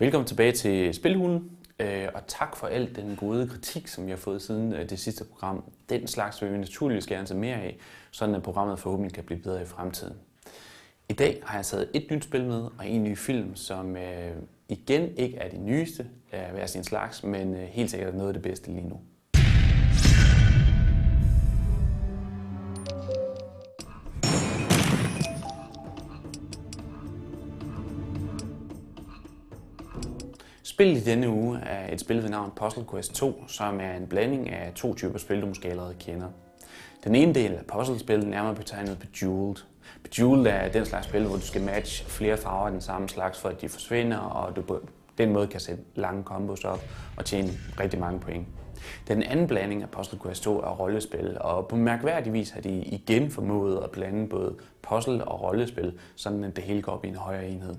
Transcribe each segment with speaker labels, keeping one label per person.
Speaker 1: Velkommen tilbage til Spilhulen, øh, og tak for al den gode kritik, som vi har fået siden øh, det sidste program. Den slags vil vi naturligvis gerne se mere af, sådan at programmet forhåbentlig kan blive bedre i fremtiden. I dag har jeg taget et nyt spil med, og en ny film, som øh, igen ikke er det nyeste af hver sin slags, men helt sikkert er noget af det bedste lige nu. Spillet i denne uge er et spil ved navn Puzzle Quest 2, som er en blanding af to typer spil, du måske allerede kender. Den ene del af puzzlespillet nærmere betegnet Bejeweled. Bejeweled er den slags spil, hvor du skal matche flere farver af den samme slags, for at de forsvinder, og du på den måde kan sætte lange kombos op og tjene rigtig mange point. Den anden blanding af Puzzle Quest 2 er rollespil, og på mærkværdig vis har de igen formået at blande både puzzle og rollespil, sådan at det hele går op i en højere enhed.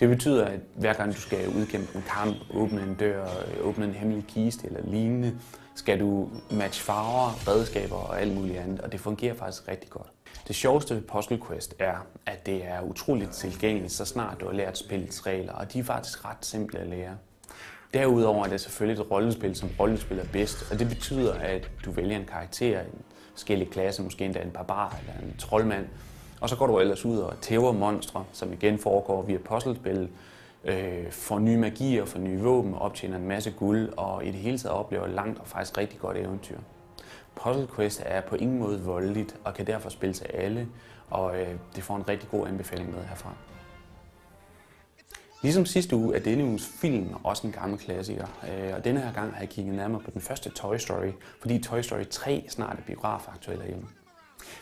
Speaker 1: Det betyder, at hver gang du skal udkæmpe en kamp, åbne en dør, åbne en hemmelig kiste eller lignende, skal du matche farver, redskaber og alt muligt andet, og det fungerer faktisk rigtig godt. Det sjoveste ved Puzzle Quest er, at det er utroligt tilgængeligt, så snart du har lært spillets regler, og de er faktisk ret simple at lære. Derudover er det selvfølgelig et rollespil, som rollespil er bedst, og det betyder, at du vælger en karakter, en forskellig klasse, måske endda en barbar eller en troldmand, og så går du ellers ud og tæver monstre, som igen foregår via puzzlespil, øh, får nye magier, får nye våben, optjener en masse guld, og i det hele taget oplever langt og faktisk rigtig godt eventyr. Puzzle Quest er på ingen måde voldeligt, og kan derfor spilles til alle, og øh, det får en rigtig god anbefaling med herfra. Ligesom sidste uge er denne uges film også en gammel klassiker, øh, og denne her gang har jeg kigget nærmere på den første Toy Story, fordi Toy Story 3 snart er biografaktuel herhjemme.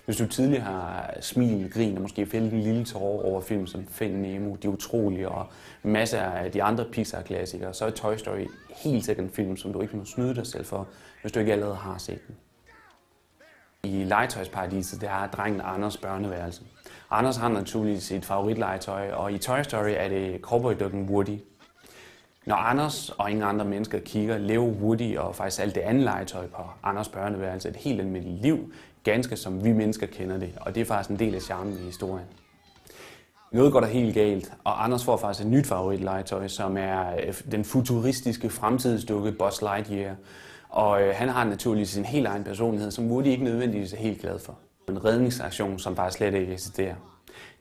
Speaker 1: Hvis du tidligere har smil, grin og måske fældet en lille tårer over film som Find Nemo, De Utrolige og masser af de andre Pixar-klassikere, så er Toy Story helt sikkert en film, som du ikke må snyde dig selv for, hvis du ikke allerede har set den. I legetøjsparadiset, der er drengen Anders børneværelse. Anders har naturligvis sit favoritlegetøj, og i Toy Story er det cowboydukken Woody. Når Anders og ingen andre mennesker kigger, lever Woody og faktisk alt det andet legetøj på Anders børneværelse et helt almindeligt liv, ganske som vi mennesker kender det, og det er faktisk en del af charmen i historien. Noget går der helt galt, og Anders får faktisk et nyt favoritlegetøj, som er øh, den futuristiske fremtidsdukke Buzz Lightyear. Og øh, han har naturligvis sin helt egen personlighed, som Woody ikke nødvendigvis er helt glad for. En redningsaktion, som bare slet ikke eksisterer.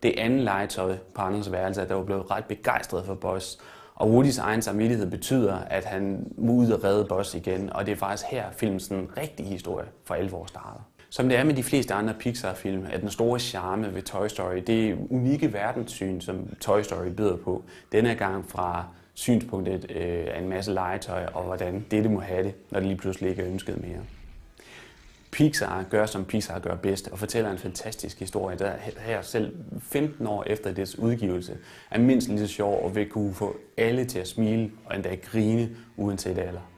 Speaker 1: Det andet legetøj på Anders værelse er var blevet ret begejstret for Buzz, og Woodys egen samvittighed betyder, at han må ud og redde Buzz igen, og det er faktisk her filmens en rigtig historie for alvor starter. Som det er med de fleste andre Pixar-film, er den store charme ved Toy Story det unikke verdenssyn, som Toy Story byder på. Denne gang fra synspunktet øh, af en masse legetøj, og hvordan dette må have det, når det lige pludselig ikke er ønsket mere. Pixar gør, som Pixar gør bedst, og fortæller en fantastisk historie, der her selv 15 år efter dets udgivelse er mindst lige så sjov og vil kunne få alle til at smile og endda grine uanset alder.